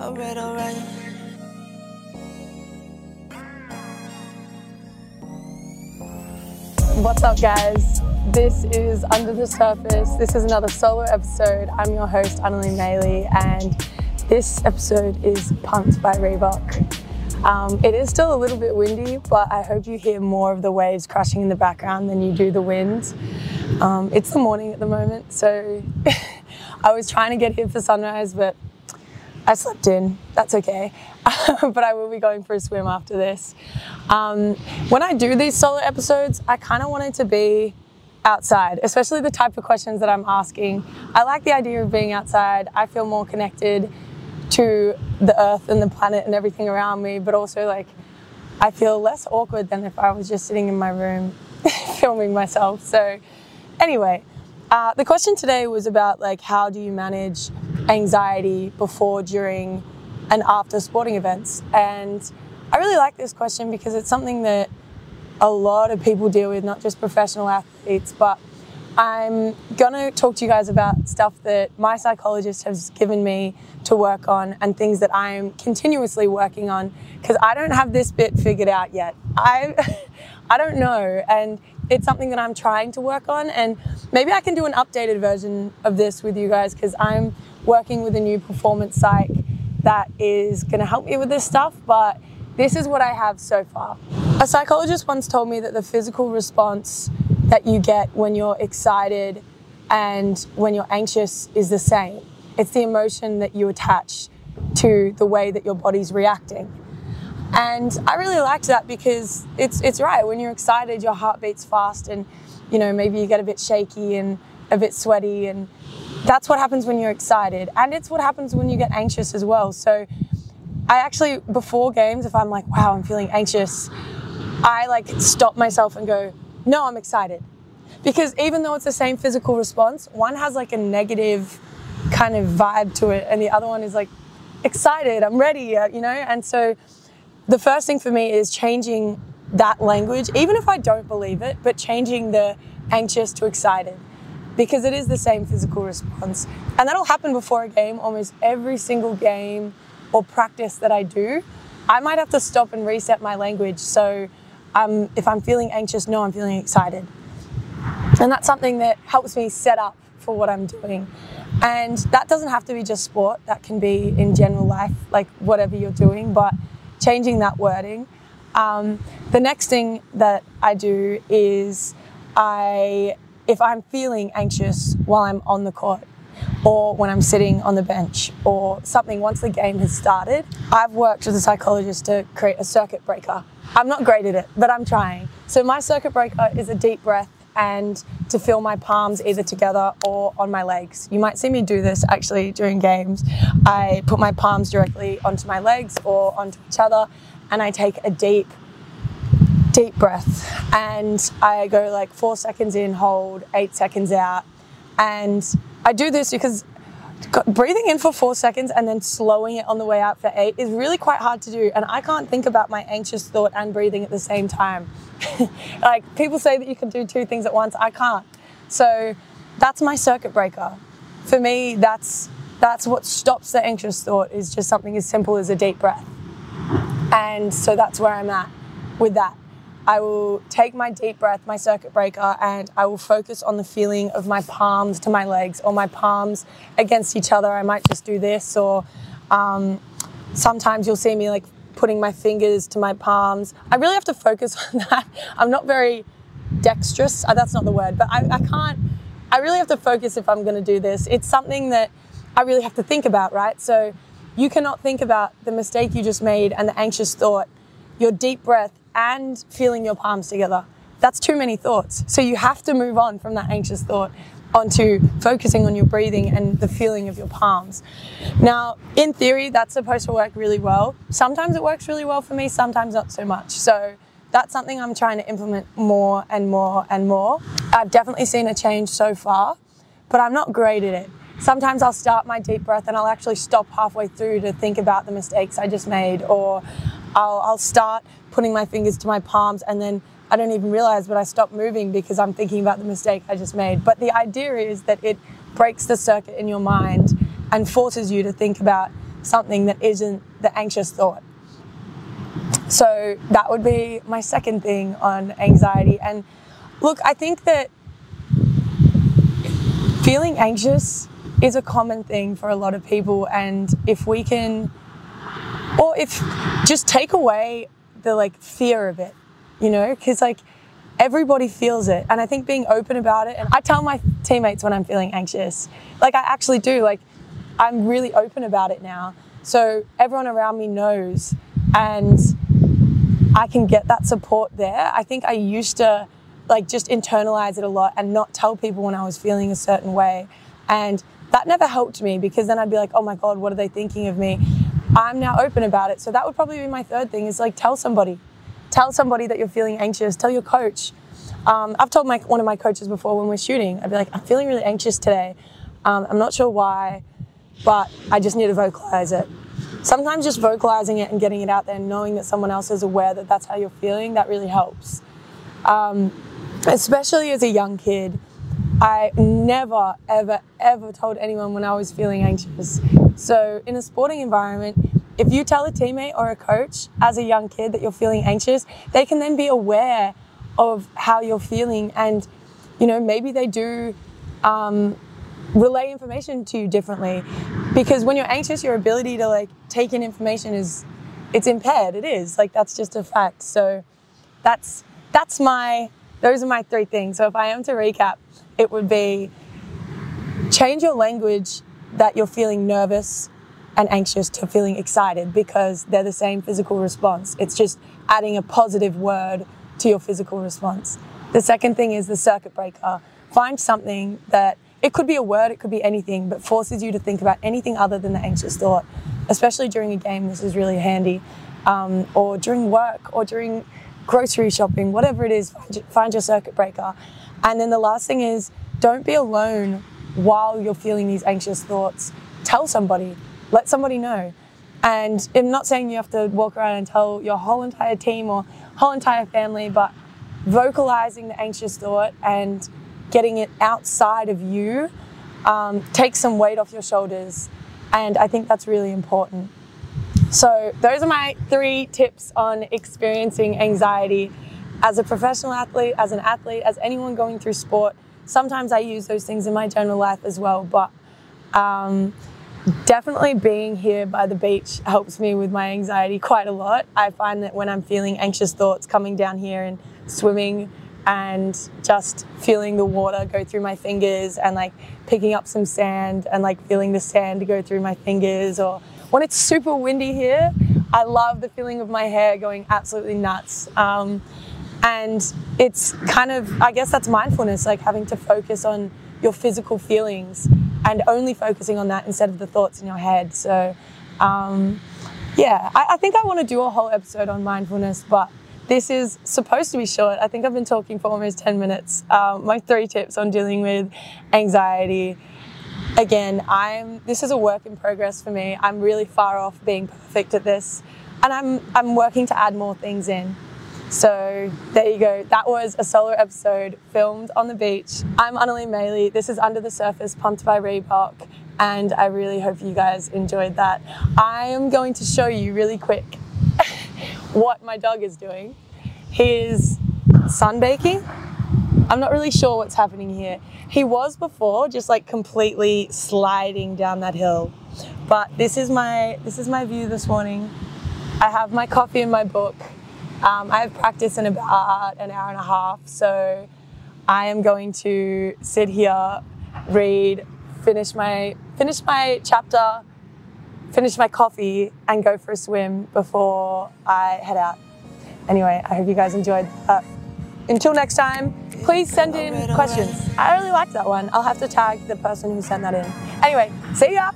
Alright, alright. What's up, guys? This is Under the Surface. This is another solo episode. I'm your host, Anneli Maley, and this episode is Pumped by Reebok. Um, it is still a little bit windy, but I hope you hear more of the waves crashing in the background than you do the wind. Um, it's the morning at the moment, so I was trying to get here for sunrise, but I slept in. That's okay. but I will be going for a swim after this. Um, when I do these solo episodes, I kind of want it to be outside, especially the type of questions that I'm asking. I like the idea of being outside. I feel more connected to the earth and the planet and everything around me, but also like I feel less awkward than if I was just sitting in my room filming myself. So, anyway, uh, the question today was about like how do you manage anxiety before, during, and after sporting events? And I really like this question because it's something that a lot of people deal with, not just professional athletes, but I'm gonna talk to you guys about stuff that my psychologist has given me to work on and things that I'm continuously working on because I don't have this bit figured out yet. I I don't know and it's something that I'm trying to work on and maybe I can do an updated version of this with you guys because I'm working with a new performance psych that is going to help me with this stuff, but this is what I have so far. A psychologist once told me that the physical response that you get when you're excited and when you're anxious is the same. It's the emotion that you attach to the way that your body's reacting. And I really liked that because it's it's right. When you're excited, your heart beats fast and you know, maybe you get a bit shaky and a bit sweaty and that's what happens when you're excited and it's what happens when you get anxious as well. So i actually before games if i'm like wow i'm feeling anxious i like stop myself and go no i'm excited. Because even though it's the same physical response one has like a negative kind of vibe to it and the other one is like excited i'm ready uh, you know? And so the first thing for me is changing that language even if i don't believe it but changing the anxious to excited because it is the same physical response. And that'll happen before a game, almost every single game or practice that I do. I might have to stop and reset my language. So um, if I'm feeling anxious, no, I'm feeling excited. And that's something that helps me set up for what I'm doing. And that doesn't have to be just sport, that can be in general life, like whatever you're doing, but changing that wording. Um, the next thing that I do is I if I'm feeling anxious while I'm on the court or when I'm sitting on the bench or something once the game has started, I've worked with a psychologist to create a circuit breaker. I'm not great at it, but I'm trying. So my circuit breaker is a deep breath and to feel my palms either together or on my legs. You might see me do this actually during games. I put my palms directly onto my legs or onto each other and I take a deep deep breath and I go like four seconds in, hold, eight seconds out. And I do this because breathing in for four seconds and then slowing it on the way out for eight is really quite hard to do. And I can't think about my anxious thought and breathing at the same time. like people say that you can do two things at once, I can't. So that's my circuit breaker. For me, that's that's what stops the anxious thought is just something as simple as a deep breath. And so that's where I'm at with that. I will take my deep breath, my circuit breaker, and I will focus on the feeling of my palms to my legs or my palms against each other. I might just do this, or um, sometimes you'll see me like putting my fingers to my palms. I really have to focus on that. I'm not very dexterous, uh, that's not the word, but I, I can't, I really have to focus if I'm going to do this. It's something that I really have to think about, right? So you cannot think about the mistake you just made and the anxious thought, your deep breath and feeling your palms together. That's too many thoughts. So you have to move on from that anxious thought onto focusing on your breathing and the feeling of your palms. Now, in theory, that's supposed to work really well. Sometimes it works really well for me, sometimes not so much. So that's something I'm trying to implement more and more and more. I've definitely seen a change so far, but I'm not great at it. Sometimes I'll start my deep breath and I'll actually stop halfway through to think about the mistakes I just made, or I'll, I'll start putting my fingers to my palms and then I don't even realize, but I stop moving because I'm thinking about the mistake I just made. But the idea is that it breaks the circuit in your mind and forces you to think about something that isn't the anxious thought. So that would be my second thing on anxiety. And look, I think that feeling anxious is a common thing for a lot of people. And if we can, or if just take away the like fear of it, you know, because like everybody feels it. And I think being open about it, and I tell my teammates when I'm feeling anxious, like I actually do, like I'm really open about it now. So everyone around me knows. And I can get that support there. I think I used to like just internalize it a lot and not tell people when I was feeling a certain way. And that never helped me because then I'd be like, oh my God, what are they thinking of me? I'm now open about it. So that would probably be my third thing is like tell somebody. Tell somebody that you're feeling anxious. Tell your coach. Um, I've told my, one of my coaches before when we're shooting, I'd be like, I'm feeling really anxious today. Um, I'm not sure why, but I just need to vocalize it sometimes just vocalizing it and getting it out there and knowing that someone else is aware that that's how you're feeling, that really helps. Um, especially as a young kid, I never, ever, ever told anyone when I was feeling anxious. So, in a sporting environment, if you tell a teammate or a coach as a young kid that you're feeling anxious, they can then be aware of how you're feeling and, you know, maybe they do um, relay information to you differently. Because when you're anxious your ability to like take in information is it's impaired. It is. Like that's just a fact. So that's that's my those are my three things. So if i am to recap it would be change your language that you're feeling nervous and anxious to feeling excited because they're the same physical response it's just adding a positive word to your physical response the second thing is the circuit breaker find something that it could be a word, it could be anything, but forces you to think about anything other than the anxious thought. Especially during a game, this is really handy. Um, or during work, or during grocery shopping, whatever it is, find your circuit breaker. And then the last thing is don't be alone while you're feeling these anxious thoughts. Tell somebody, let somebody know. And I'm not saying you have to walk around and tell your whole entire team or whole entire family, but vocalizing the anxious thought and getting it outside of you um, takes some weight off your shoulders. And I think that's really important. So, those are my three tips on experiencing anxiety as a professional athlete, as an athlete, as anyone going through sport. Sometimes I use those things in my general life as well, but um, definitely being here by the beach helps me with my anxiety quite a lot. I find that when I'm feeling anxious thoughts coming down here and swimming and just feeling the water go through my fingers and like picking up some sand and like feeling the sand go through my fingers or when it's super windy here i love the feeling of my hair going absolutely nuts um, and it's kind of i guess that's mindfulness like having to focus on your physical feelings and only focusing on that instead of the thoughts in your head so um, yeah I, I think i want to do a whole episode on mindfulness but this is supposed to be short. I think I've been talking for almost 10 minutes. Um, my three tips on dealing with anxiety. Again, I'm this is a work in progress for me. I'm really far off being perfect at this, and I'm I'm working to add more things in. So there you go. That was a solo episode filmed on the beach. I'm Anneli Maley. This is Under the Surface, pumped by Reebok, and I really hope you guys enjoyed that. I am going to show you really quick what my dog is doing. He is sunbaking. I'm not really sure what's happening here. He was before just like completely sliding down that hill. But this is my this is my view this morning. I have my coffee and my book. Um, I have practice in about an hour and a half, so I am going to sit here, read, finish my finish my chapter, finish my coffee and go for a swim before I head out. Anyway, I hope you guys enjoyed. Uh, until next time, please send in questions. I really liked that one. I'll have to tag the person who sent that in. Anyway, see ya!